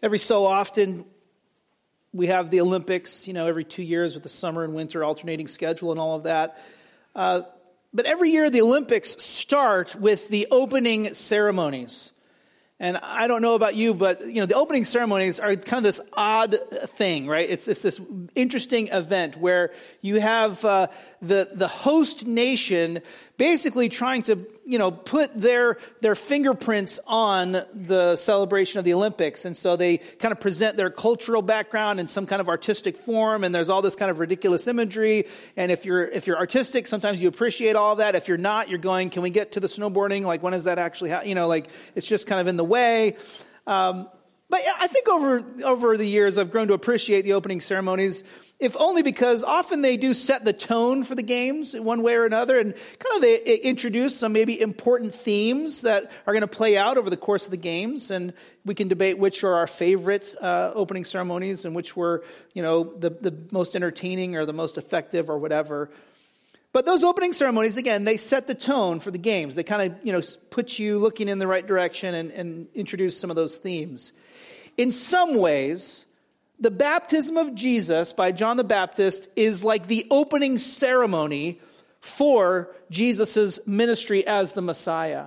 Every so often, we have the Olympics, you know, every two years with the summer and winter alternating schedule and all of that. Uh, but every year, the Olympics start with the opening ceremonies. And I don't know about you, but you know, the opening ceremonies are kind of this odd thing, right? It's, it's this interesting event where you have uh, the, the host nation basically trying to, you know, put their, their fingerprints on the celebration of the Olympics. And so they kind of present their cultural background in some kind of artistic form. And there's all this kind of ridiculous imagery. And if you're, if you're artistic, sometimes you appreciate all that. If you're not, you're going, can we get to the snowboarding? Like, when is that actually, ha-? you know, like, it's just kind of in the way. Um, but I think over, over the years, I've grown to appreciate the opening ceremonies if only because often they do set the tone for the games in one way or another and kind of they introduce some maybe important themes that are going to play out over the course of the games. And we can debate which are our favorite uh, opening ceremonies and which were you know the, the most entertaining or the most effective or whatever. But those opening ceremonies again they set the tone for the games. They kind of you know put you looking in the right direction and, and introduce some of those themes. In some ways the baptism of Jesus by John the Baptist is like the opening ceremony for Jesus' ministry as the Messiah.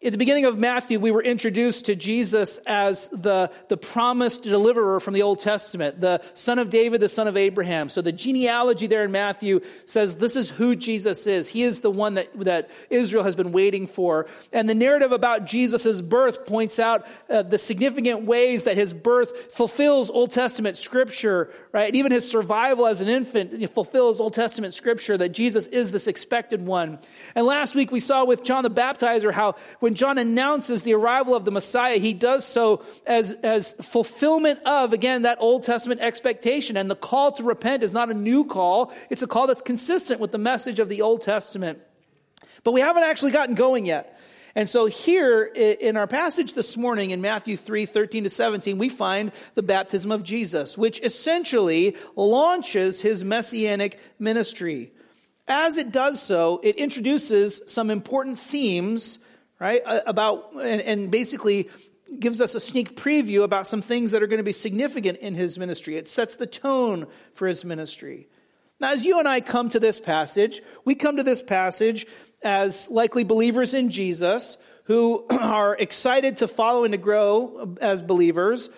At the beginning of Matthew, we were introduced to Jesus as the, the promised deliverer from the Old Testament, the son of David, the son of Abraham. So the genealogy there in Matthew says this is who Jesus is. He is the one that, that Israel has been waiting for. And the narrative about Jesus' birth points out uh, the significant ways that his birth fulfills Old Testament scripture, right? Even his survival as an infant fulfills Old Testament scripture that Jesus is this expected one. And last week we saw with John the Baptizer how when John announces the arrival of the Messiah, he does so as, as fulfillment of, again, that Old Testament expectation. And the call to repent is not a new call, it's a call that's consistent with the message of the Old Testament. But we haven't actually gotten going yet. And so here in our passage this morning in Matthew 3, 13 to 17, we find the baptism of Jesus, which essentially launches his messianic ministry. As it does so, it introduces some important themes right? Uh, about, and, and basically gives us a sneak preview about some things that are going to be significant in his ministry. It sets the tone for his ministry. Now, as you and I come to this passage, we come to this passage as likely believers in Jesus who are excited to follow and to grow as believers,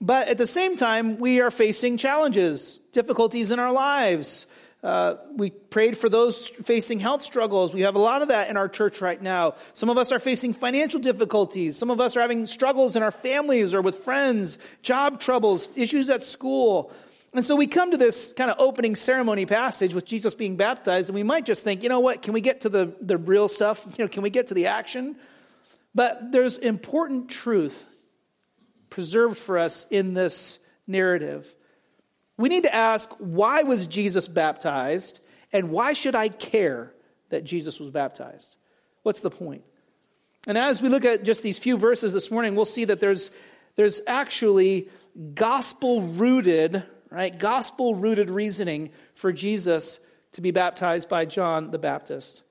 but at the same time, we are facing challenges, difficulties in our lives, uh, we prayed for those facing health struggles. We have a lot of that in our church right now. Some of us are facing financial difficulties. Some of us are having struggles in our families or with friends, job troubles, issues at school. And so we come to this kind of opening ceremony passage with Jesus being baptized, and we might just think, you know what, can we get to the, the real stuff? You know, can we get to the action? But there's important truth preserved for us in this narrative. We need to ask why was Jesus baptized and why should I care that Jesus was baptized? What's the point? And as we look at just these few verses this morning, we'll see that there's, there's actually gospel rooted, right? Gospel rooted reasoning for Jesus to be baptized by John the Baptist.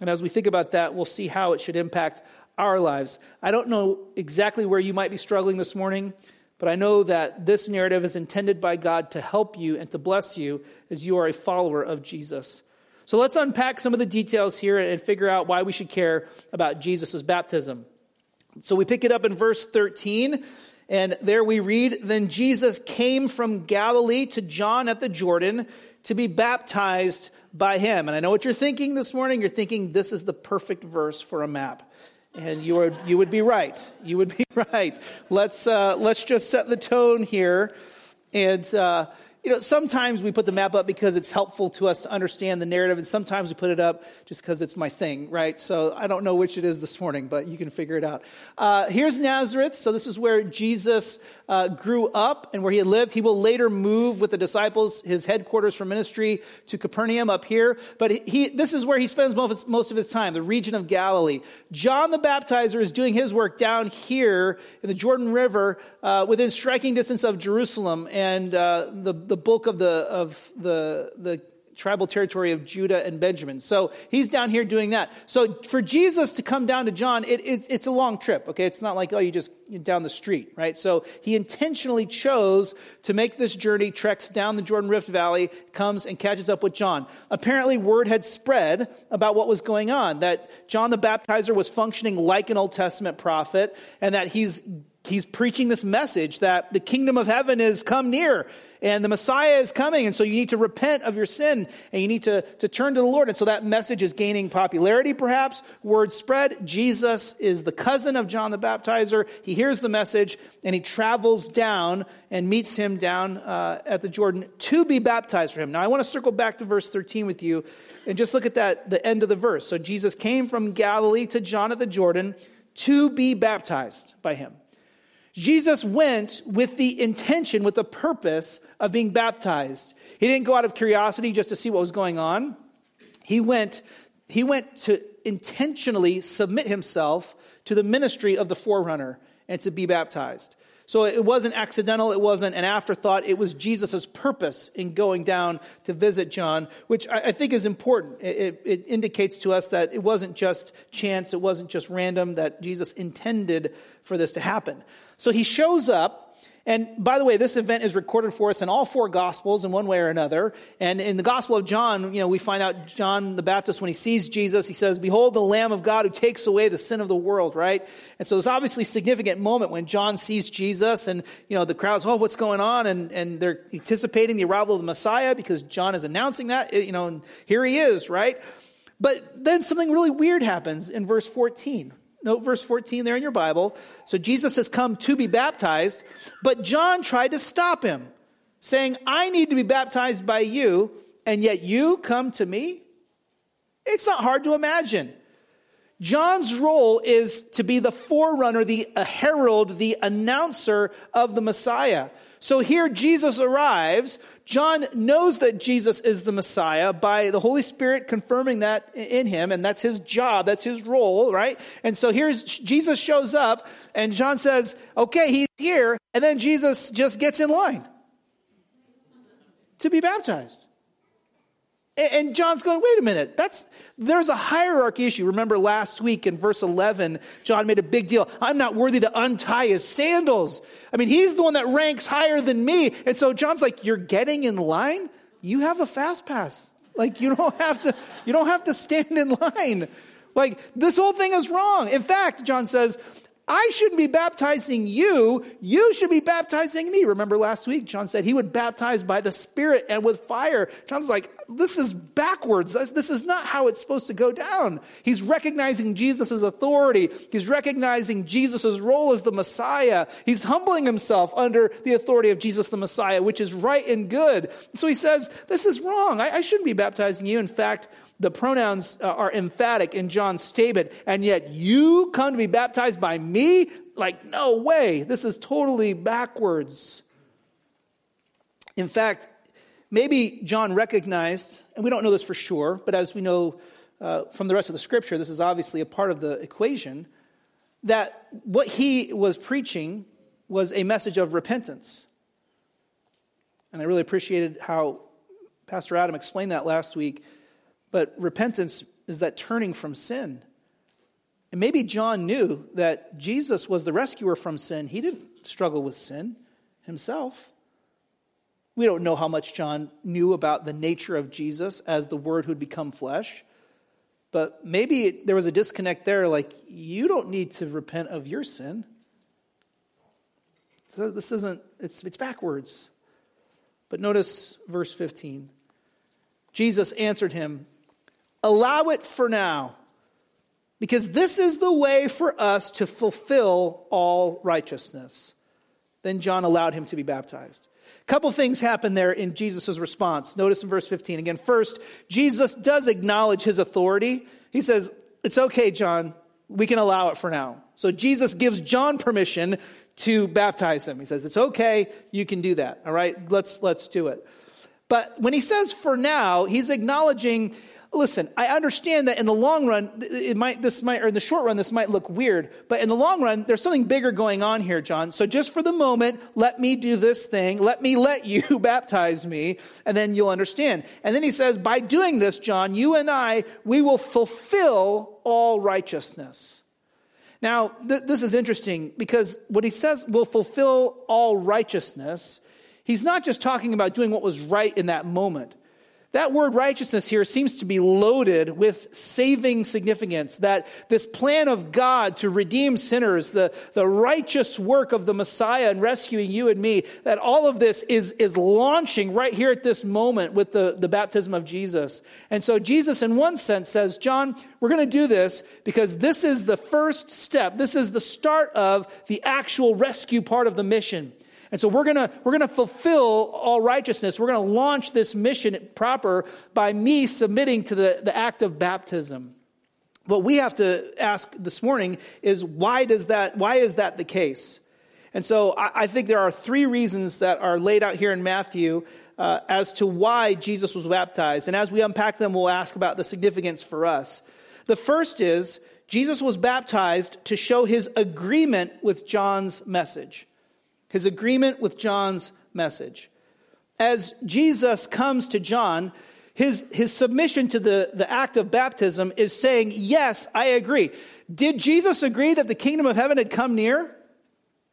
And as we think about that, we'll see how it should impact our lives. I don't know exactly where you might be struggling this morning. But I know that this narrative is intended by God to help you and to bless you as you are a follower of Jesus. So let's unpack some of the details here and figure out why we should care about Jesus' baptism. So we pick it up in verse 13, and there we read Then Jesus came from Galilee to John at the Jordan to be baptized by him. And I know what you're thinking this morning. You're thinking this is the perfect verse for a map. And you would, you would be right. You would be right. Let's, uh, let's just set the tone here. And, uh, you know, sometimes we put the map up because it's helpful to us to understand the narrative, and sometimes we put it up just because it's my thing, right? So I don't know which it is this morning, but you can figure it out. Uh, here's Nazareth. So this is where Jesus uh, grew up and where he lived. He will later move with the disciples, his headquarters for ministry, to Capernaum up here. But he, this is where he spends most, most of his time, the region of Galilee. John the Baptizer is doing his work down here in the Jordan River, uh, within striking distance of Jerusalem, and uh, the the bulk of the of the the tribal territory of Judah and Benjamin. So he's down here doing that. So for Jesus to come down to John, it, it, it's a long trip, okay? It's not like, oh, you just down the street, right? So he intentionally chose to make this journey, treks down the Jordan Rift Valley, comes and catches up with John. Apparently, word had spread about what was going on, that John the Baptizer was functioning like an Old Testament prophet, and that he's he's preaching this message that the kingdom of heaven is come near and the Messiah is coming. And so you need to repent of your sin and you need to, to turn to the Lord. And so that message is gaining popularity, perhaps. Word spread. Jesus is the cousin of John the Baptizer. He hears the message and he travels down and meets him down uh, at the Jordan to be baptized for him. Now, I want to circle back to verse 13 with you and just look at that, the end of the verse. So Jesus came from Galilee to John at the Jordan to be baptized by him. Jesus went with the intention, with the purpose of being baptized. He didn't go out of curiosity just to see what was going on. He went, he went to intentionally submit himself to the ministry of the forerunner and to be baptized. So it wasn't accidental, it wasn't an afterthought, it was Jesus' purpose in going down to visit John, which I, think is important. It, it, it indicates to us that it wasn't just chance, it wasn't just random, that Jesus intended for this to happen. So he shows up. And by the way, this event is recorded for us in all four Gospels in one way or another. And in the Gospel of John, you know, we find out John the Baptist, when he sees Jesus, he says, Behold the Lamb of God who takes away the sin of the world, right? And so it's obviously significant moment when John sees Jesus and, you know, the crowd's, oh, what's going on? And, and they're anticipating the arrival of the Messiah because John is announcing that, you know, and here he is, right? But then something really weird happens in verse 14. Note verse 14 there in your Bible. So Jesus has come to be baptized, but John tried to stop him, saying, I need to be baptized by you, and yet you come to me? It's not hard to imagine. John's role is to be the forerunner, the herald, the announcer of the Messiah. So here Jesus arrives. John knows that Jesus is the Messiah by the Holy Spirit confirming that in him, and that's his job, that's his role, right? And so here's Jesus shows up, and John says, Okay, he's here, and then Jesus just gets in line to be baptized. And John's going, wait a minute, that's, there's a hierarchy issue. Remember last week in verse 11, John made a big deal. I'm not worthy to untie his sandals. I mean, he's the one that ranks higher than me. And so John's like, you're getting in line? You have a fast pass. Like, you don't have to, you don't have to stand in line. Like, this whole thing is wrong. In fact, John says, I shouldn't be baptizing you. You should be baptizing me. Remember last week, John said he would baptize by the Spirit and with fire. John's like, this is backwards. This is not how it's supposed to go down. He's recognizing Jesus' authority. He's recognizing Jesus' role as the Messiah. He's humbling himself under the authority of Jesus the Messiah, which is right and good. So he says, this is wrong. I, I shouldn't be baptizing you. In fact, the pronouns uh, are emphatic in John's statement, and yet you come to be baptized by me? Like, no way. This is totally backwards. In fact, maybe John recognized, and we don't know this for sure, but as we know uh, from the rest of the scripture, this is obviously a part of the equation, that what he was preaching was a message of repentance. And I really appreciated how Pastor Adam explained that last week but repentance is that turning from sin. And maybe John knew that Jesus was the rescuer from sin. He didn't struggle with sin himself. We don't know how much John knew about the nature of Jesus as the Word who had become flesh. But maybe there was a disconnect there, like, you don't need to repent of your sin. So this isn't, it's, it's backwards. But notice verse 15. Jesus answered him, Allow it for now, because this is the way for us to fulfill all righteousness. Then John allowed him to be baptized. A couple things happen there in Jesus' response. Notice in verse 15 again. First, Jesus does acknowledge his authority. He says, It's okay, John. We can allow it for now. So Jesus gives John permission to baptize him. He says, It's okay. You can do that. All right. Let's, let's do it. But when he says for now, he's acknowledging listen, I understand that in the long run, it might, this might, or in the short run, this might look weird, but in the long run, there's something bigger going on here, John. So just for the moment, let me do this thing. Let me let you baptize me, and then you'll understand. And then he says, by doing this, John, you and I, we will fulfill all righteousness. Now, th- this is interesting because what he says will fulfill all righteousness, he's not just talking about doing what was right in that moment. That word righteousness here seems to be loaded with saving significance. That this plan of God to redeem sinners, the, the righteous work of the Messiah and rescuing you and me, that all of this is, is launching right here at this moment with the, the baptism of Jesus. And so Jesus, in one sense, says, John, we're going to do this because this is the first step. This is the start of the actual rescue part of the mission. And so we're going we're going to fulfill all righteousness. We're going to launch this mission proper by me submitting to the, the act of baptism. What we have to ask this morning is why does that why is that the case? And so I, I think there are three reasons that are laid out here in Matthew uh, as to why Jesus was baptized. And as we unpack them, we'll ask about the significance for us. The first is Jesus was baptized to show his agreement with John's message his agreement with John's message. As Jesus comes to John, his, his submission to the, the act of baptism is saying, Yes, I agree. Did Jesus agree that the kingdom of heaven had come near?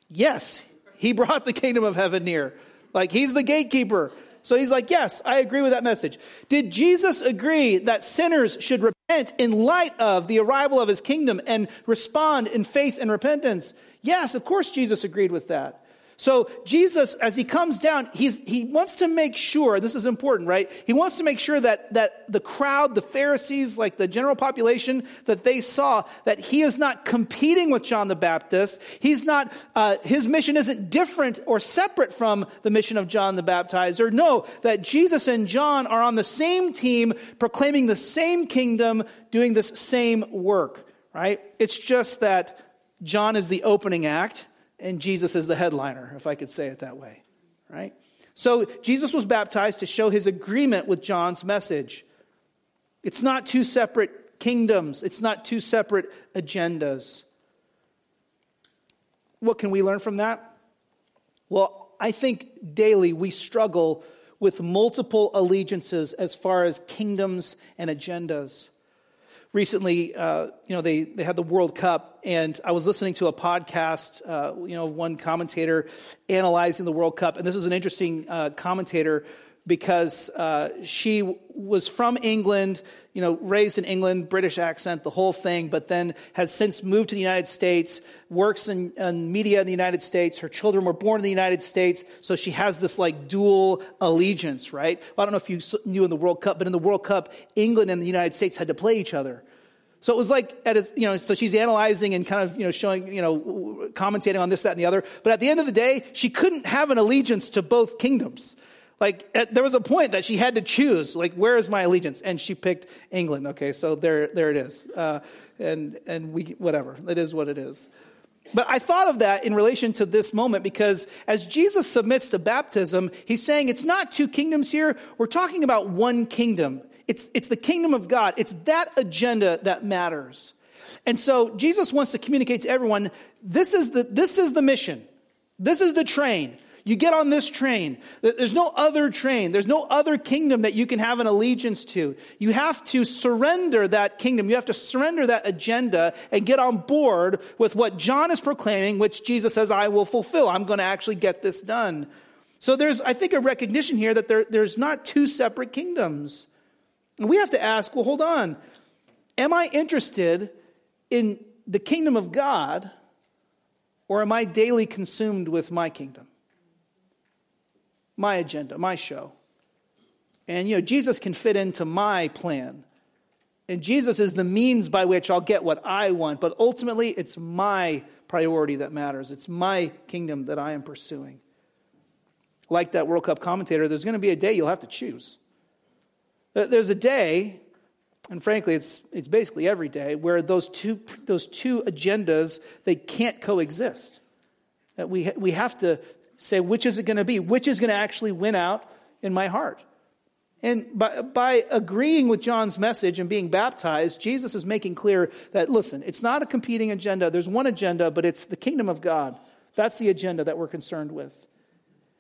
Yes, he brought the kingdom of heaven near. Like he's the gatekeeper. So he's like, Yes, I agree with that message. Did Jesus agree that sinners should repent in light of the arrival of his kingdom and respond in faith and repentance? Yes, of course Jesus agreed with that. So Jesus, as he comes down, he's, he wants to make sure, this is important, right? He wants to make sure that, that the crowd, the Pharisees, like the general population, that they saw that he is not competing with John the Baptist. He's not, uh, his mission isn't different or separate from the mission of John the Baptizer. No, that Jesus and John are on the same team, proclaiming the same kingdom, doing this same work, right? It's just that John is the opening act and Jesus is the headliner, if I could say it that way, right? So Jesus was baptized to show his agreement with John's message. It's not two separate kingdoms, it's not two separate agendas. What can we learn from that? Well, I think daily we struggle with multiple allegiances as far as kingdoms and agendas recently, uh, you know, they, they had the World Cup, and I was listening to a podcast, uh, you know, one commentator analyzing the World Cup, and this is an interesting uh, commentator because uh, she was from England, you know, raised in England, British accent, the whole thing, but then has since moved to the United States, works in, in, media in the United States. Her children were born in the United States, so she has this like dual allegiance, right? Well, I don't know if you knew in the World Cup, but in the World Cup, England and the United States had to play each other. So it was like, at a, you know, so she's analyzing and kind of, you know, showing, you know, commentating on this, that, and the other. But at the end of the day, she couldn't have an allegiance to both kingdoms. Like, at, there was a point that she had to choose, like, where is my allegiance? And she picked England. Okay, so there, there it is. Uh, and, and we, whatever, it is what it is. But I thought of that in relation to this moment because as Jesus submits to baptism, he's saying it's not two kingdoms here. We're talking about one kingdom. It's, it's the kingdom of God. It's that agenda that matters. And so Jesus wants to communicate to everyone this is the, this is the mission. This is the train. You get on this train. There's no other train. There's no other kingdom that you can have an allegiance to. You have to surrender that kingdom. You have to surrender that agenda and get on board with what John is proclaiming, which Jesus says, I will fulfill. I'm going to actually get this done. So there's, I think, a recognition here that there, there's not two separate kingdoms. And we have to ask well, hold on. Am I interested in the kingdom of God, or am I daily consumed with my kingdom? My agenda, my show. And, you know, Jesus can fit into my plan. And Jesus is the means by which I'll get what I want. But ultimately, it's my priority that matters. It's my kingdom that I am pursuing. Like that World Cup commentator, there's going to be a day you'll have to choose. There's a day, and frankly, it's, it's basically every day, where those two, those two agendas, they can't coexist. That we, we have to say, which is it going to be? Which is going to actually win out in my heart? And by, by agreeing with John's message and being baptized, Jesus is making clear that, listen, it's not a competing agenda. There's one agenda, but it's the kingdom of God. That's the agenda that we're concerned with.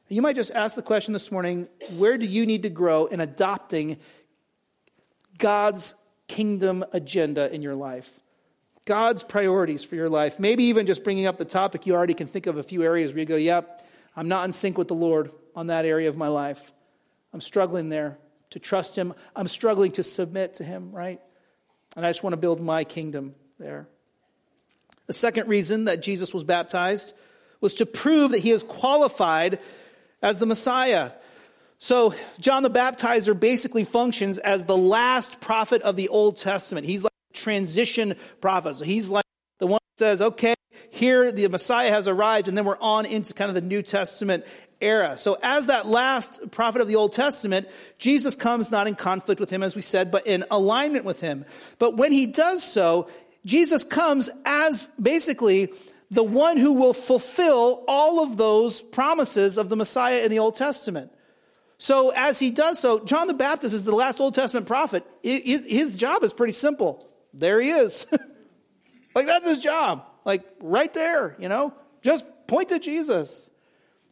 You might just ask the question this morning where do you need to grow in adopting God's kingdom agenda in your life? God's priorities for your life. Maybe even just bringing up the topic, you already can think of a few areas where you go, yep, I'm not in sync with the Lord on that area of my life. I'm struggling there to trust Him. I'm struggling to submit to Him, right? And I just want to build my kingdom there. The second reason that Jesus was baptized was to prove that He is qualified as the Messiah. So, John the Baptizer basically functions as the last prophet of the Old Testament. He's like a transition prophet. So, he's like the one that says, okay, here the Messiah has arrived, and then we're on into kind of the New Testament era. So, as that last prophet of the Old Testament, Jesus comes not in conflict with him, as we said, but in alignment with him. But when he does so, Jesus comes as basically the one who will fulfill all of those promises of the Messiah in the Old Testament. So, as he does so, John the Baptist is the last Old Testament prophet. His job is pretty simple. There he is. like, that's his job. Like, right there, you know? Just point to Jesus.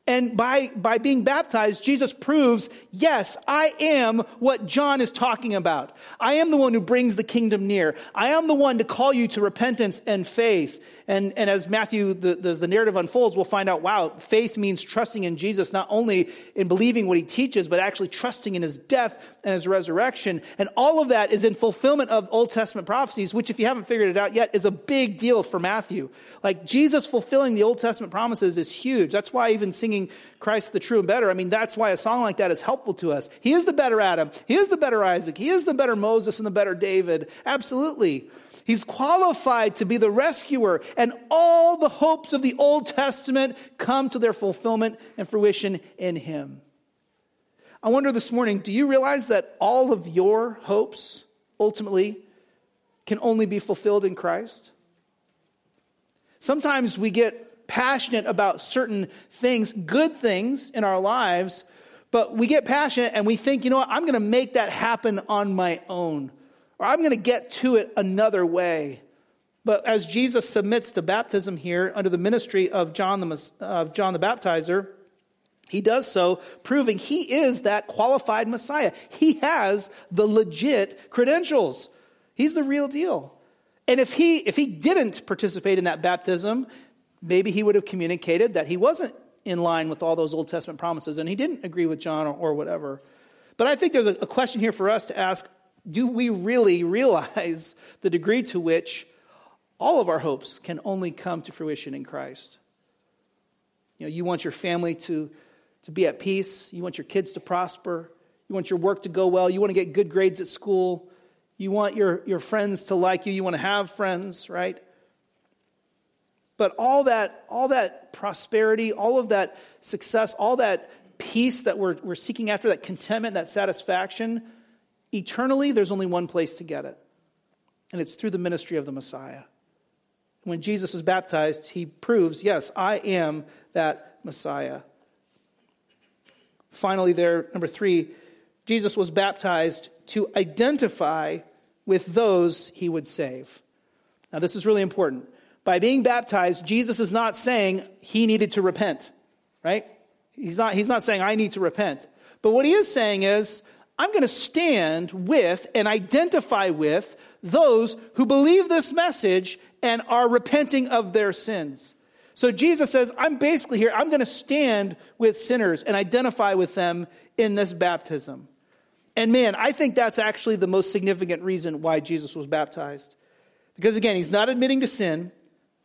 And by, by being baptized, Jesus proves, yes, I am what John is talking about. I am the one who brings the kingdom near. I am the one to call you to repentance and faith. And, and as Matthew, the, as the narrative unfolds, we'll find out wow, faith means trusting in Jesus, not only in believing what he teaches, but actually trusting in his death and his resurrection. And all of that is in fulfillment of Old Testament prophecies, which, if you haven't figured it out yet, is a big deal for Matthew. Like Jesus fulfilling the Old Testament promises is huge. That's why even singing Christ the true and better, I mean, that's why a song like that is helpful to us. He is the better Adam, he is the better Isaac, he is the better Moses and the better David. Absolutely. He's qualified to be the rescuer, and all the hopes of the Old Testament come to their fulfillment and fruition in him. I wonder this morning do you realize that all of your hopes ultimately can only be fulfilled in Christ? Sometimes we get passionate about certain things, good things in our lives, but we get passionate and we think, you know what, I'm going to make that happen on my own or I'm going to get to it another way. But as Jesus submits to baptism here under the ministry of John the, of John the Baptizer, he does so proving he is that qualified Messiah. He has the legit credentials. He's the real deal. And if he, if he didn't participate in that baptism, maybe he would have communicated that he wasn't in line with all those Old Testament promises and he didn't agree with John or, or whatever. But I think there's a, a question here for us to ask do we really realize the degree to which all of our hopes can only come to fruition in Christ? You know, you want your family to, to be at peace, you want your kids to prosper, you want your work to go well, you want to get good grades at school, you want your, your friends to like you, you want to have friends, right? But all that, all that prosperity, all of that success, all that peace that we're, we're seeking after, that contentment, that satisfaction, Eternally, there's only one place to get it, and it's through the ministry of the Messiah. When Jesus is baptized, he proves, yes, I am that Messiah. Finally, there, number three, Jesus was baptized to identify with those he would save. Now, this is really important. By being baptized, Jesus is not saying he needed to repent, right? He's not, he's not saying I need to repent. But what he is saying is, I'm going to stand with and identify with those who believe this message and are repenting of their sins. So Jesus says, I'm basically here, I'm going to stand with sinners and identify with them in this baptism. And man, I think that's actually the most significant reason why Jesus was baptized. Because again, he's not admitting to sin,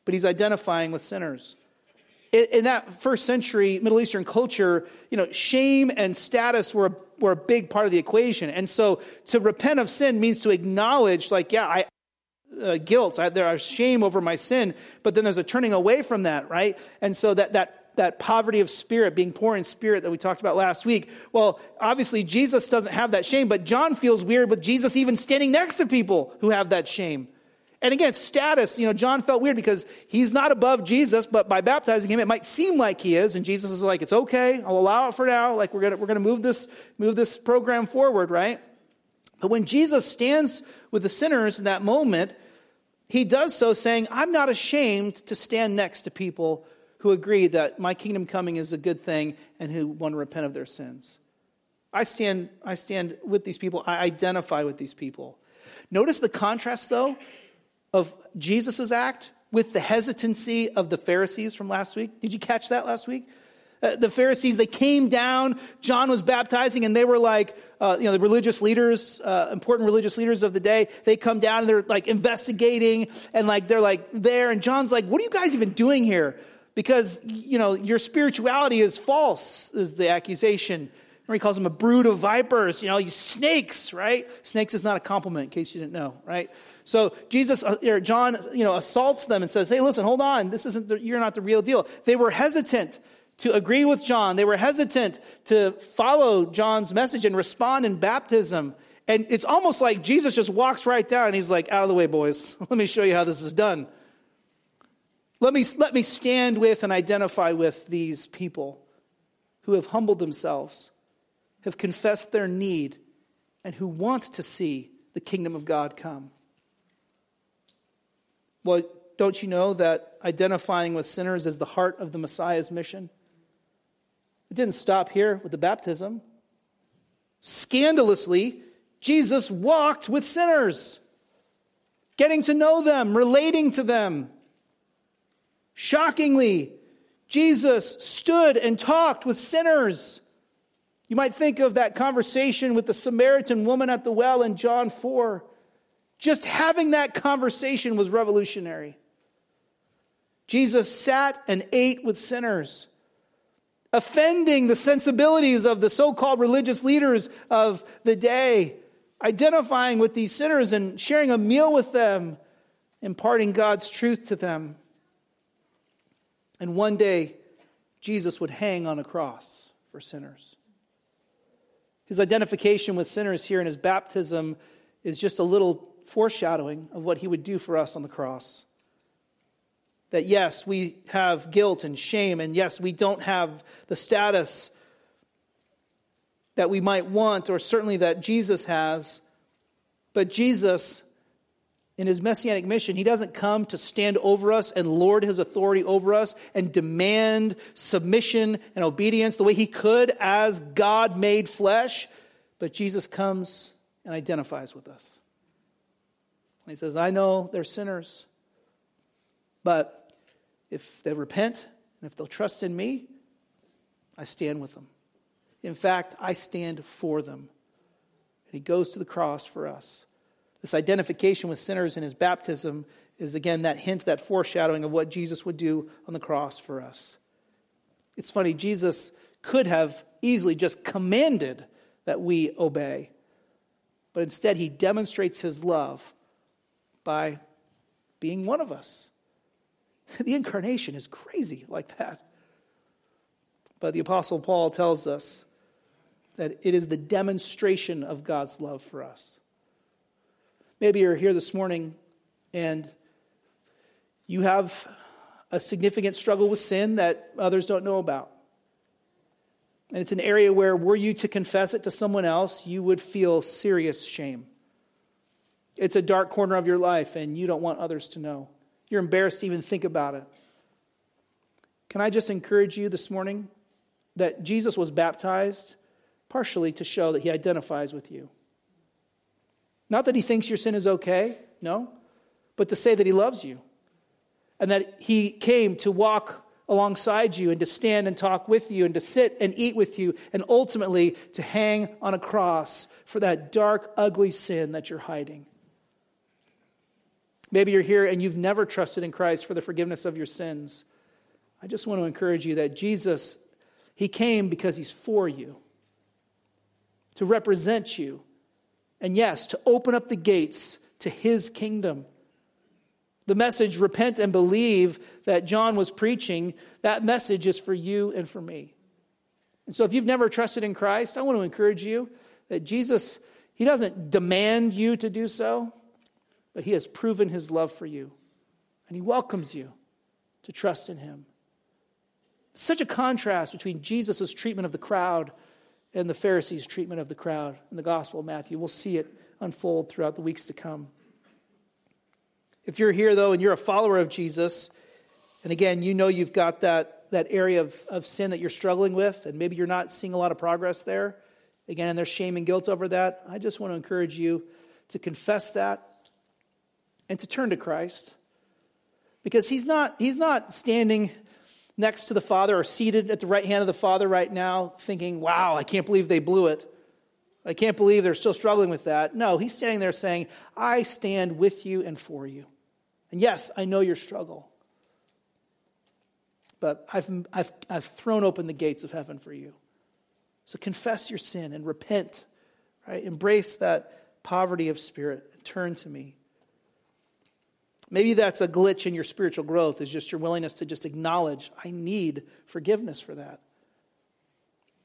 but he's identifying with sinners. In that first century Middle Eastern culture, you know, shame and status were were a big part of the equation. And so to repent of sin means to acknowledge, like, yeah, I, uh, guilt, I, there is shame over my sin, but then there's a turning away from that, right? And so that, that, that poverty of spirit, being poor in spirit that we talked about last week, well, obviously Jesus doesn't have that shame, but John feels weird with Jesus even standing next to people who have that shame. And again, status, you know, John felt weird because he's not above Jesus, but by baptizing him, it might seem like he is. And Jesus is like, it's okay. I'll allow it for now. Like we're going to, we're going to move this, move this program forward, right? But when Jesus stands with the sinners in that moment, he does so saying, I'm not ashamed to stand next to people who agree that my kingdom coming is a good thing and who want to repent of their sins. I stand, I stand with these people. I identify with these people. Notice the contrast, though, of Jesus' act with the hesitancy of the Pharisees from last week. Did you catch that last week? Uh, the Pharisees, they came down, John was baptizing, and they were like, uh, you know, the religious leaders, uh, important religious leaders of the day, they come down and they're like investigating, and like they're like there, and John's like, what are you guys even doing here? Because, you know, your spirituality is false, is the accusation. Or he calls them a brood of vipers, you know, you snakes, right? Snakes is not a compliment, in case you didn't know, right? So Jesus, uh, or John, you know, assaults them and says, "Hey, listen, hold on. This isn't. The, you're not the real deal." They were hesitant to agree with John. They were hesitant to follow John's message and respond in baptism. And it's almost like Jesus just walks right down and he's like, "Out of the way, boys. Let me show you how this is done. Let me let me stand with and identify with these people who have humbled themselves." have confessed their need and who want to see the kingdom of God come. Well, don't you know that identifying with sinners is the heart of the Messiah's mission? It didn't stop here with the baptism. Scandalously, Jesus walked with sinners, getting to know them, relating to them. Shockingly, Jesus stood and talked with sinners. You might think of that conversation with the Samaritan woman at the well in John 4. Just having that conversation was revolutionary. Jesus sat and ate with sinners, offending the sensibilities of the so called religious leaders of the day, identifying with these sinners and sharing a meal with them, imparting God's truth to them. And one day, Jesus would hang on a cross for sinners. His identification with sinners here in his baptism is just a little foreshadowing of what he would do for us on the cross. That yes, we have guilt and shame, and yes, we don't have the status that we might want, or certainly that Jesus has. But Jesus in his messianic mission, he doesn't come to stand over us and lord his authority over us and demand submission and obedience the way he could as God made flesh. But Jesus comes and identifies with us. And he says, I know they're sinners, but if they repent and if they'll trust in me, I stand with them. In fact, I stand for them. And he goes to the cross for us. This identification with sinners in his baptism is again that hint, that foreshadowing of what Jesus would do on the cross for us. It's funny, Jesus could have easily just commanded that we obey, but instead he demonstrates his love by being one of us. The incarnation is crazy like that. But the Apostle Paul tells us that it is the demonstration of God's love for us. Maybe you're here this morning and you have a significant struggle with sin that others don't know about. And it's an area where, were you to confess it to someone else, you would feel serious shame. It's a dark corner of your life, and you don't want others to know. You're embarrassed to even think about it. Can I just encourage you this morning that Jesus was baptized partially to show that he identifies with you? Not that he thinks your sin is okay, no, but to say that he loves you and that he came to walk alongside you and to stand and talk with you and to sit and eat with you and ultimately to hang on a cross for that dark, ugly sin that you're hiding. Maybe you're here and you've never trusted in Christ for the forgiveness of your sins. I just want to encourage you that Jesus, He came because He's for you, to represent you, and yes, to open up the gates to his kingdom. The message, repent and believe, that John was preaching, that message is for you and for me. And so if you've never trusted in Christ, I want to encourage you that Jesus, he doesn't demand you to do so, but he has proven his love for you, and he welcomes you to trust in him. Such a contrast between Jesus' treatment of the crowd and the Pharisees' treatment of the crowd in the Gospel of Matthew. We'll see it unfold throughout the weeks to come. If you're here, though, and you're a follower of Jesus, and again, you know you've got that, that area of, of sin that you're struggling with, and maybe you're not seeing a lot of progress there, again, and there's shame and guilt over that, I just want to encourage you to confess that and to turn to Christ. Because he's not, he's not standing next to the Father or seated at the right hand of the Father right now thinking, wow, I can't believe they blew it. I can't believe they're still struggling with that. No, he's standing there saying, I stand with you and for you. And yes, I know your struggle. But I've, I've, I've thrown open the gates of heaven for you. So confess your sin and repent, right? Embrace that poverty of spirit and turn to me. Maybe that's a glitch in your spiritual growth, is just your willingness to just acknowledge, I need forgiveness for that.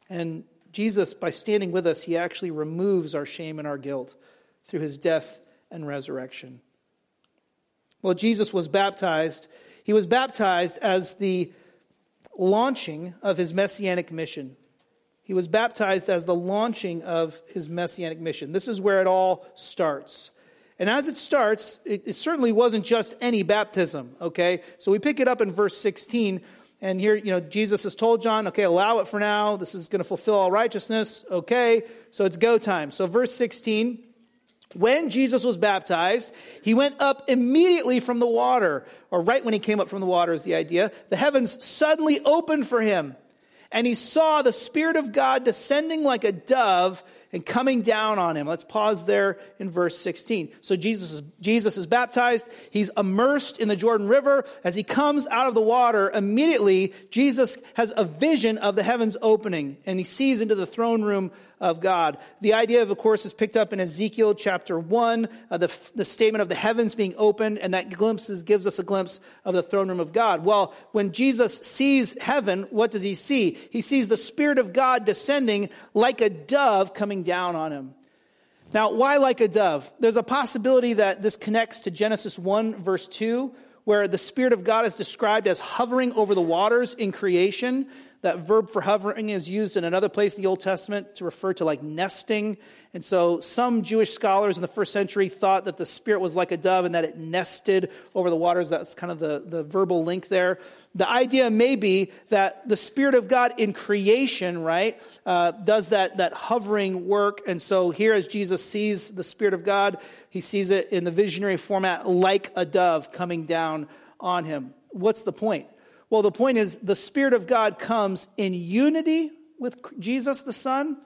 And Jesus, by standing with us, he actually removes our shame and our guilt through his death and resurrection. Well, Jesus was baptized. He was baptized as the launching of his messianic mission. He was baptized as the launching of his messianic mission. This is where it all starts. And as it starts, it, it, certainly wasn't just any baptism, okay? So we pick it up in verse 16, and here, you know, Jesus has told John, okay, allow it for now. This is going to fulfill all righteousness, okay? So it's go time. So verse 16, when Jesus was baptized, he went up immediately from the water, or right when he came up from the water is the idea. The heavens suddenly opened for him, and he saw the Spirit of God descending like a dove and coming down on him. Let's pause there in verse 16. So Jesus is, Jesus is baptized. He's immersed in the Jordan River. As he comes out of the water, immediately Jesus has a vision of the heavens opening and he sees into the throne room of God. The idea, of, of course, is picked up in Ezekiel chapter 1, uh, the, the statement of the heavens being opened, and that glimpses gives us a glimpse of the throne room of God. Well, when Jesus sees heaven, what does he see? He sees the Spirit of God descending like a dove coming down on him. Now, why like a dove? There's a possibility that this connects to Genesis 1, verse 2, where the Spirit of God is described as hovering over the waters in creation. That verb for hovering is used in another place in the Old Testament to refer to like nesting. And so some Jewish scholars in the first century thought that the Spirit was like a dove and that it nested over the waters. That's kind of the, the verbal link there. The idea may be that the Spirit of God in creation, right, uh, does that, that hovering work. And so here, as Jesus sees the Spirit of God, he sees it in the visionary format like a dove coming down on him. What's the point? Well, the point is the Spirit of God comes in unity with Jesus the Son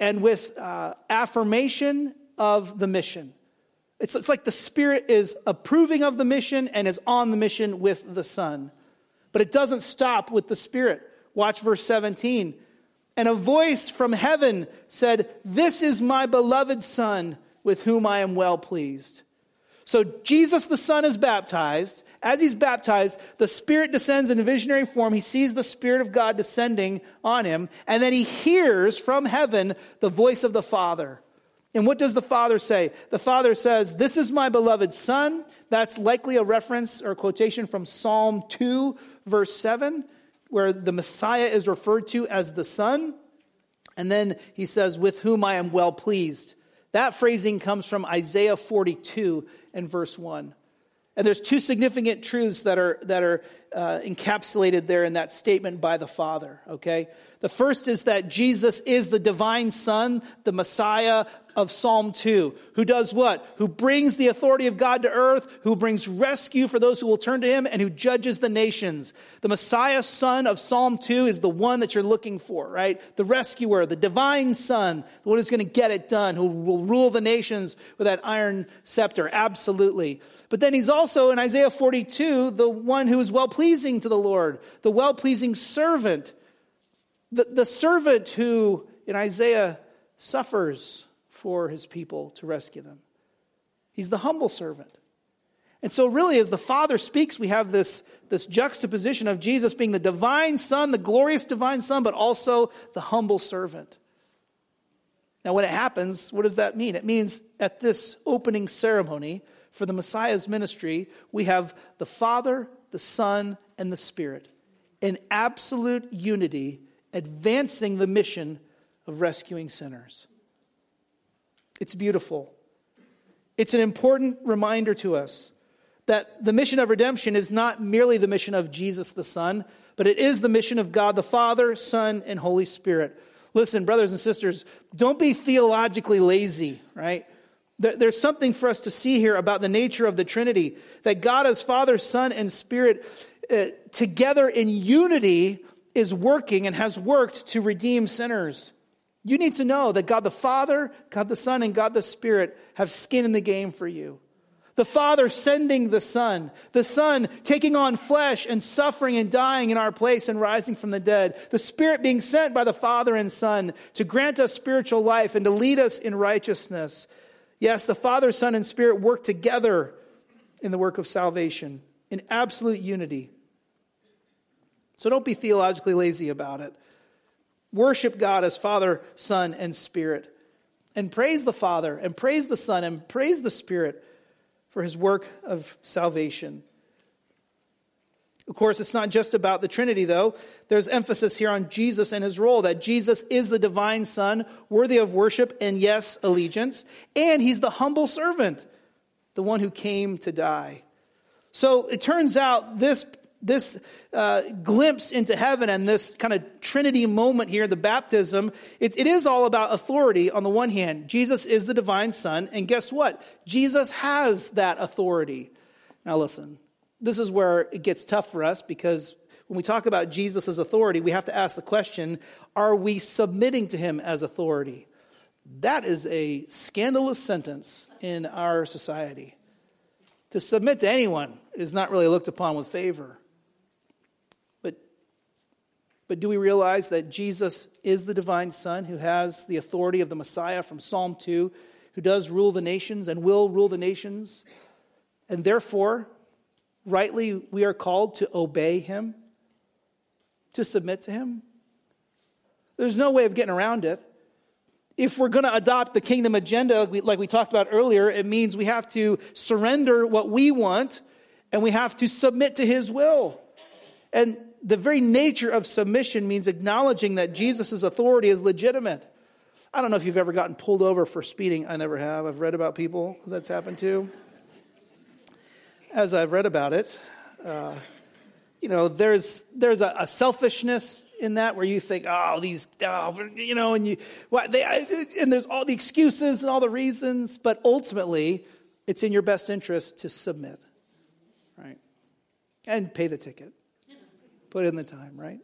and with uh, affirmation of the mission. It's, it's like the Spirit is approving of the mission and is on the mission with the Son. But it doesn't stop with the Spirit. Watch verse 17. And a voice from heaven said, This is my beloved Son with whom I am well pleased. So Jesus the Son is baptized as he's baptized, the Spirit descends in a visionary form. He sees the Spirit of God descending on him, and then he hears from heaven the voice of the Father. And what does the Father say? The Father says, This is my beloved Son. That's likely a reference or quotation from Psalm 2, verse 7, where the Messiah is referred to as the Son. And then he says, With whom I am well pleased. That phrasing comes from Isaiah 42 and verse 1. And there's two significant truths that are, that are uh, encapsulated there in that statement by the Father, okay? The first is that Jesus is the divine Son, the Messiah of Psalm 2, who does what? Who brings the authority of God to earth, who brings rescue for those who will turn to him, and who judges the nations. The Messiah Son of Psalm 2 is the one that you're looking for, right? The rescuer, the divine Son, the one who's going to get it done, who will rule the nations with that iron scepter. Absolutely. But then he's also in Isaiah 42, the one who is well pleasing to the Lord, the well pleasing servant the, the servant who in Isaiah suffers for his people to rescue them. He's the humble servant. And so, really, as the Father speaks, we have this, this juxtaposition of Jesus being the divine Son, the glorious divine Son, but also the humble servant. Now, when it happens, what does that mean? It means at this opening ceremony for the Messiah's ministry, we have the Father, the Son, and the Spirit in absolute unity, advancing the mission of rescuing sinners. It's beautiful. It's an important reminder to us that the mission of redemption is not merely the mission of Jesus the Son, but it is the mission of God the Father, Son, and Holy Spirit. Listen, brothers and sisters, don't be theologically lazy, right? There's something for us to see here about the nature of the Trinity that God as Father, Son, and Spirit uh, together in unity is working and has worked to redeem sinners. You need to know that God the Father, God the Son, and God the Spirit have skin in the game for you. The Father sending the Son, the Son taking on flesh and suffering and dying in our place and rising from the dead, the Spirit being sent by the Father and Son to grant us spiritual life and to lead us in righteousness. Yes, the Father, Son, and Spirit work together in the work of salvation in absolute unity. So don't be theologically lazy about it. Worship God as Father, Son, and Spirit. And praise the Father, and praise the Son, and praise the Spirit for his work of salvation. Of course, it's not just about the Trinity, though. There's emphasis here on Jesus and his role that Jesus is the divine Son, worthy of worship and, yes, allegiance. And he's the humble servant, the one who came to die. So it turns out this this uh, glimpse into heaven and this kind of Trinity moment here, the baptism, it, it is all about authority on the one hand. Jesus is the divine Son, and guess what? Jesus has that authority. Now, listen, this is where it gets tough for us because when we talk about Jesus' authority, we have to ask the question are we submitting to him as authority? That is a scandalous sentence in our society. To submit to anyone is not really looked upon with favor. But do we realize that Jesus is the divine Son who has the authority of the Messiah from Psalm 2, who does rule the nations and will rule the nations? And therefore, rightly, we are called to obey him, to submit to him. There's no way of getting around it. If we're going to adopt the kingdom agenda, like we talked about earlier, it means we have to surrender what we want and we have to submit to his will. And the very nature of submission means acknowledging that Jesus' authority is legitimate. I don't know if you've ever gotten pulled over for speeding. I never have. I've read about people that's happened to. As I've read about it, uh, you know, there's there's a, a, selfishness in that where you think, oh, these, oh, you know, and you, they, and there's all the excuses and all the reasons, but ultimately, it's in your best interest to submit, right, and pay the ticket. Put in the time, right?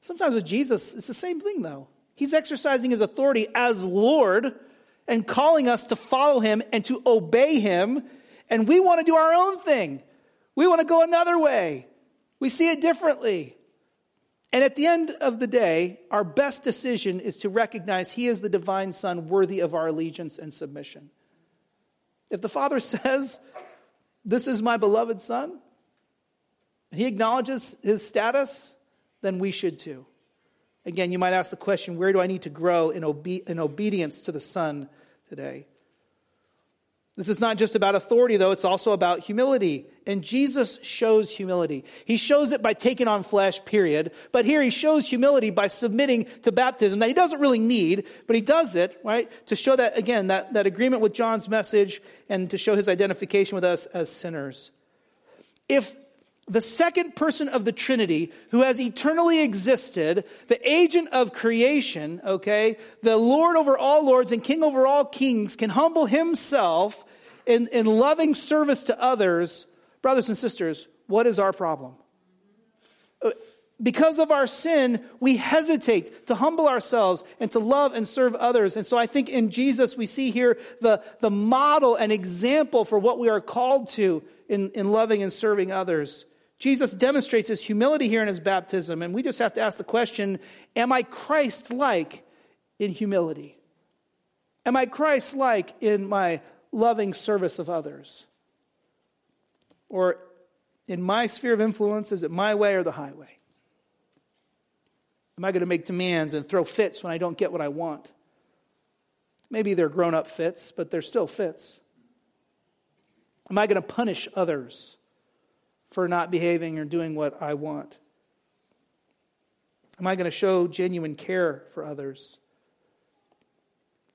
Sometimes with Jesus, it's the same thing, though. He's exercising his authority as Lord and calling us to follow him and to obey him. And we want to do our own thing. We want to go another way. We see it differently. And at the end of the day, our best decision is to recognize he is the divine Son worthy of our allegiance and submission. If the Father says, This is my beloved Son, he acknowledges his status, then we should too. Again, you might ask the question where do I need to grow in, obe- in obedience to the Son today? This is not just about authority, though, it's also about humility. And Jesus shows humility. He shows it by taking on flesh, period. But here he shows humility by submitting to baptism that he doesn't really need, but he does it, right? To show that, again, that, that agreement with John's message and to show his identification with us as sinners. If the second person of the Trinity who has eternally existed, the agent of creation, okay, the Lord over all lords and King over all kings, can humble himself in, in loving service to others. Brothers and sisters, what is our problem? Uh, because of our sin, we hesitate to humble ourselves and to love and serve others. And so I think in Jesus, we see here the, the model and example for what we are called to in, in loving and serving others. Jesus demonstrates his humility here in his baptism, and we just have to ask the question Am I Christ like in humility? Am I Christ like in my loving service of others? Or in my sphere of influence, is it my way or the highway? Am I going to make demands and throw fits when I don't get what I want? Maybe they're grown up fits, but they're still fits. Am I going to punish others for not behaving or doing what I want? Am I going to show genuine care for others?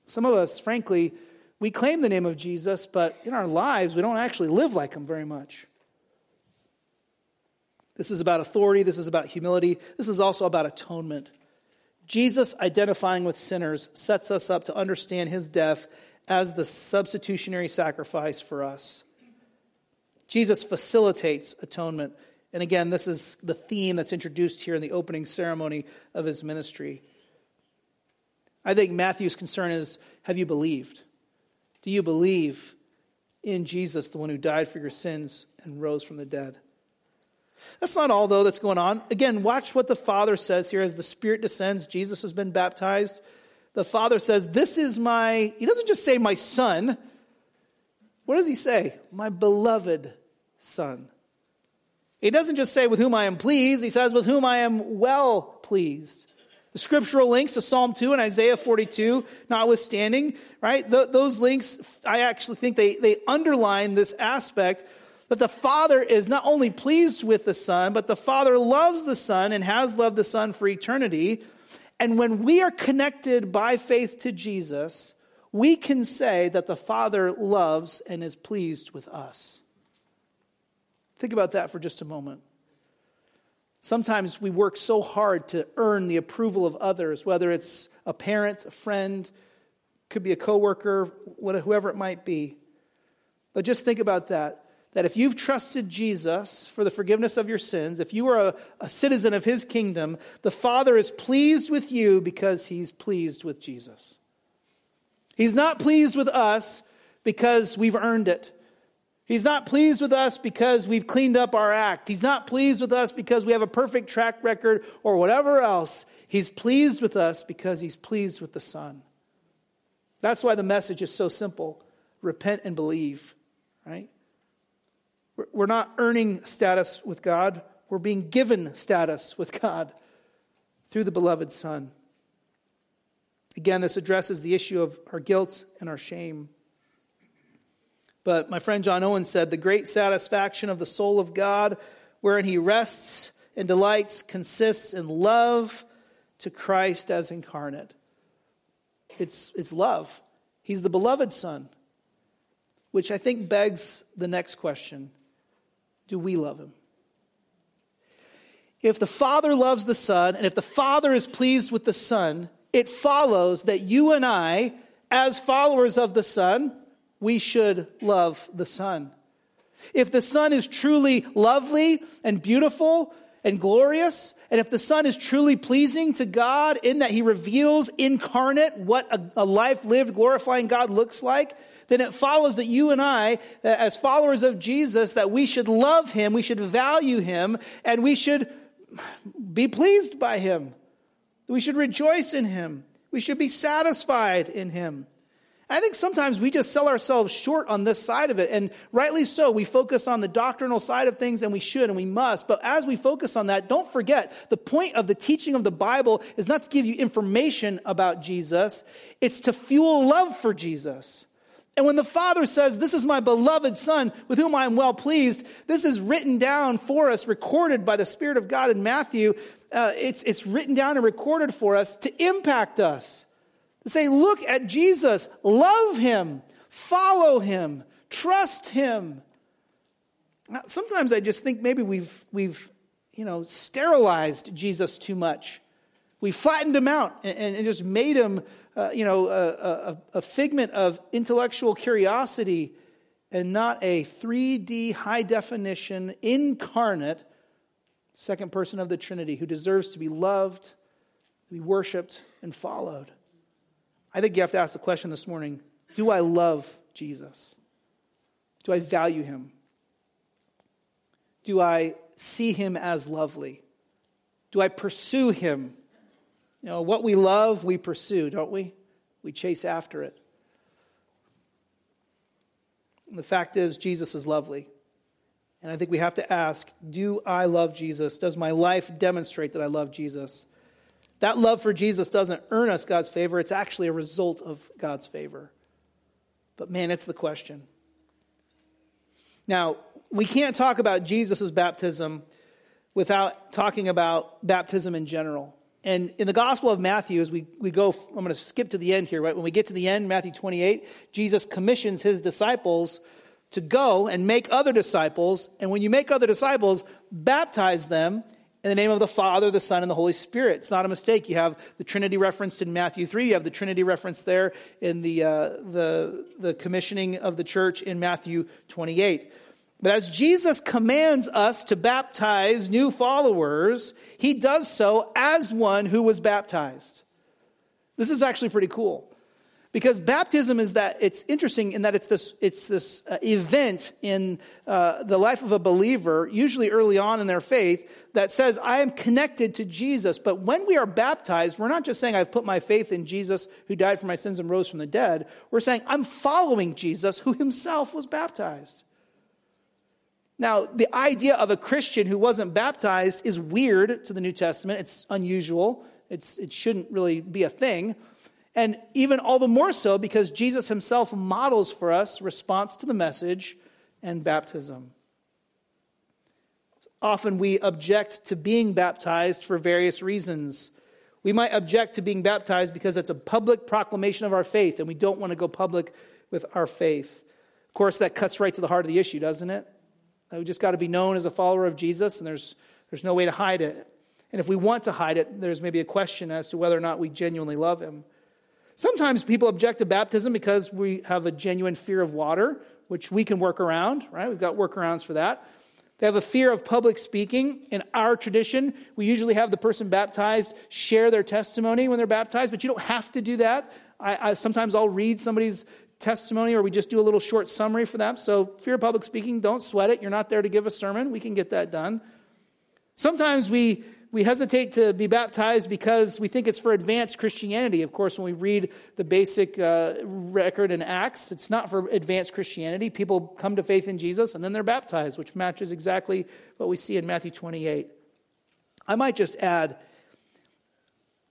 Some of us, frankly, we claim the name of Jesus, but in our lives, we don't actually live like him very much. This is about authority. This is about humility. This is also about atonement. Jesus identifying with sinners sets us up to understand his death as the substitutionary sacrifice for us. Jesus facilitates atonement. And again, this is the theme that's introduced here in the opening ceremony of his ministry. I think Matthew's concern is have you believed? Do you believe in Jesus, the one who died for your sins and rose from the dead? That's not all, though, that's going on. Again, watch what the Father says here as the Spirit descends. Jesus has been baptized. The Father says, This is my, he doesn't just say my son. What does he say? My beloved son. He doesn't just say with whom I am pleased, he says with whom I am well pleased. The scriptural links to Psalm 2 and Isaiah 42, notwithstanding, right? those links, I actually think they, they underline this aspect that the Father is not only pleased with the Son, but the Father loves the Son and has loved the Son for eternity. And when we are connected by faith to Jesus, we can say that the Father loves and is pleased with us. Think about that for just a moment. Sometimes we work so hard to earn the approval of others, whether it's a parent, a friend, could be a coworker, whoever it might be. But just think about that. That if you've trusted Jesus for the forgiveness of your sins, if you are a, a citizen of his kingdom, the Father is pleased with you because he's pleased with Jesus. He's not pleased with us because we've earned it. He's not pleased with us because we've cleaned up our act. He's not pleased with us because we have a perfect track record or whatever else. He's pleased with us because he's pleased with the Son. That's why the message is so simple repent and believe, right? We're not earning status with God, we're being given status with God through the beloved Son. Again, this addresses the issue of our guilt and our shame. But my friend John Owen said the great satisfaction of the soul of God, wherein he rests and delights, consists in love to Christ as incarnate. It's, it's love. He's the beloved Son, which I think begs the next question Do we love him? If the Father loves the Son, and if the Father is pleased with the Son, it follows that you and I, as followers of the Son, we should love the Son. If the Son is truly lovely and beautiful and glorious, and if the Son is truly pleasing to God in that He reveals incarnate what a, a, life lived glorifying God looks like, then it follows that you and I, as followers of Jesus, that we should love Him, we should value Him, and we should be pleased by Him. We should rejoice in Him. We should be satisfied in Him. I think sometimes we just sell ourselves short on this side of it, and rightly so. We focus on the doctrinal side of things, and we should and we must. But as we focus on that, don't forget the point of the teaching of the Bible is not to give you information about Jesus, it's to fuel love for Jesus. And when the Father says, This is my beloved Son with whom I am well pleased, this is written down for us, recorded by the Spirit of God in Matthew. Uh, it's, it's written down and recorded for us to impact us. To say, look at Jesus, love him, follow him, trust him. Now, sometimes I just think maybe we've, we've you know, sterilized Jesus too much. We flattened him out and, and just made him, uh, you know, a, a, a figment of intellectual curiosity and not a 3D high definition incarnate second person of the Trinity who deserves to be loved, to be worshiped, and followed. I think you have to ask the question this morning do I love Jesus? Do I value him? Do I see him as lovely? Do I pursue him? You know, what we love, we pursue, don't we? We chase after it. And the fact is, Jesus is lovely. And I think we have to ask do I love Jesus? Does my life demonstrate that I love Jesus? That love for Jesus doesn't earn us God's favor, it's actually a result of God's favor. But man, it's the question. Now, we can't talk about Jesus' baptism without talking about baptism in general. And in the Gospel of Matthew, as we, we go, I'm going to skip to the end here, right? When we get to the end, Matthew 28, Jesus commissions his disciples to go and make other disciples. And when you make other disciples, baptize them in the name of the Father, the Son, and the Holy Spirit. It's not a mistake. You have the Trinity referenced in Matthew 3. You have the Trinity referenced there in the, uh, the, the commissioning of the church in Matthew 28. But as Jesus commands us to baptize new followers, he does so as one who was baptized. This is actually pretty cool. Because baptism is that, it's interesting in that it's this, it's this uh, event in uh, the life of a believer, usually early on in their faith, that says, I am connected to Jesus. But when we are baptized, we're not just saying, I've put my faith in Jesus who died for my sins and rose from the dead. We're saying, I'm following Jesus who himself was baptized. Now, the idea of a Christian who wasn't baptized is weird to the New Testament. It's unusual. It's, it shouldn't really be a thing. And even all the more so because Jesus himself models for us response to the message and baptism. Often we object to being baptized for various reasons. We might object to being baptized because it's a public proclamation of our faith, and we don't want to go public with our faith. Of course, that cuts right to the heart of the issue, doesn't it? We just got to be known as a follower of Jesus, and there's, there's no way to hide it. And if we want to hide it, there's maybe a question as to whether or not we genuinely love Him. Sometimes people object to baptism because we have a genuine fear of water, which we can work around, right? We've got workarounds for that. They have a fear of public speaking. In our tradition, we usually have the person baptized share their testimony when they're baptized, but you don't have to do that. I, I, sometimes I'll read somebody's testimony or we just do a little short summary for them. So, fear of public speaking, don't sweat it. You're not there to give a sermon. We can get that done. Sometimes we we hesitate to be baptized because we think it's for advanced Christianity. Of course, when we read the basic uh, record in Acts, it's not for advanced Christianity. People come to faith in Jesus and then they're baptized, which matches exactly what we see in Matthew 28. I might just add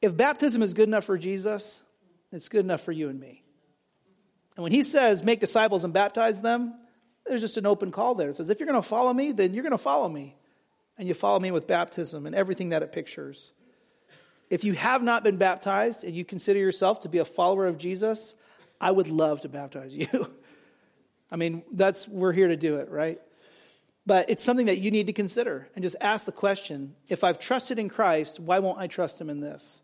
if baptism is good enough for Jesus, it's good enough for you and me. And when he says, make disciples and baptize them, there's just an open call there. It says, if you're going to follow me, then you're going to follow me and you follow me with baptism and everything that it pictures. If you have not been baptized and you consider yourself to be a follower of Jesus, I would love to baptize you. I mean, that's we're here to do it, right? But it's something that you need to consider and just ask the question, if I've trusted in Christ, why won't I trust him in this?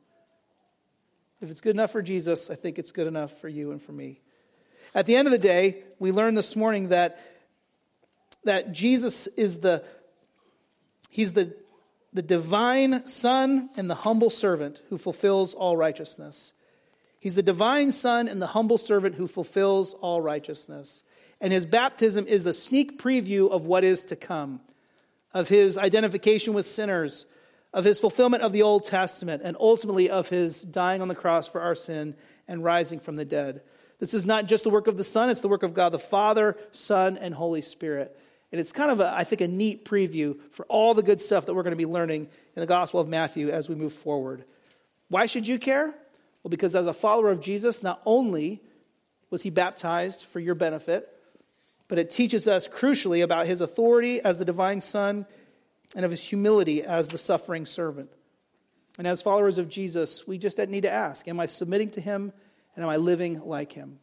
If it's good enough for Jesus, I think it's good enough for you and for me. At the end of the day, we learned this morning that that Jesus is the He's the, the divine Son and the humble servant who fulfills all righteousness. He's the divine Son and the humble servant who fulfills all righteousness. And his baptism is the sneak preview of what is to come, of his identification with sinners, of his fulfillment of the Old Testament, and ultimately of his dying on the cross for our sin and rising from the dead. This is not just the work of the Son, it's the work of God the Father, Son, and Holy Spirit. And it's kind of, a, I think, a neat preview for all the good stuff that we're going to be learning in the Gospel of Matthew as we move forward. Why should you care? Well, because as a follower of Jesus, not only was he baptized for your benefit, but it teaches us crucially about his authority as the divine Son and of his humility as the suffering servant. And as followers of Jesus, we just need to ask Am I submitting to him and am I living like him?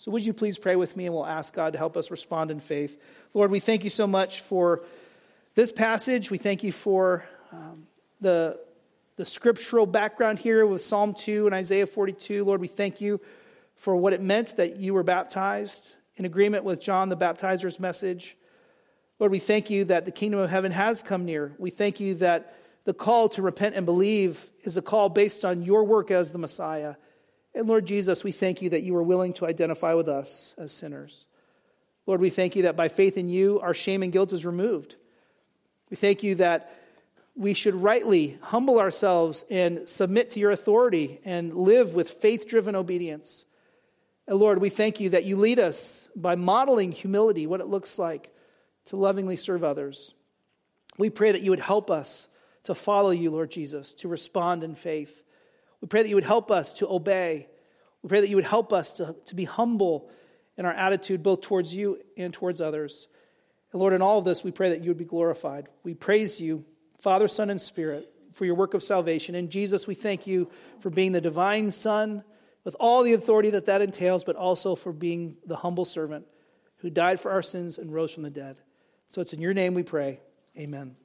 So, would you please pray with me and we'll ask God to help us respond in faith. Lord, we thank you so much for this passage. We thank you for um, the, the scriptural background here with Psalm 2 and Isaiah 42. Lord, we thank you for what it meant that you were baptized in agreement with John the baptizer's message. Lord, we thank you that the kingdom of heaven has come near. We thank you that the call to repent and believe is a call based on your work as the Messiah. And Lord Jesus, we thank you that you are willing to identify with us as sinners. Lord, we thank you that by faith in you, our shame and guilt is removed. We thank you that we should rightly humble ourselves and submit to your authority and live with faith driven obedience. And Lord, we thank you that you lead us by modeling humility, what it looks like to lovingly serve others. We pray that you would help us to follow you, Lord Jesus, to respond in faith. We pray that you would help us to obey. We pray that you would help us to, to be humble in our attitude, both towards you and towards others. And Lord, in all of this, we pray that you would be glorified. We praise you, Father, Son, and Spirit, for your work of salvation. In Jesus, we thank you for being the divine Son with all the authority that that entails, but also for being the humble servant who died for our sins and rose from the dead. So it's in your name we pray. Amen.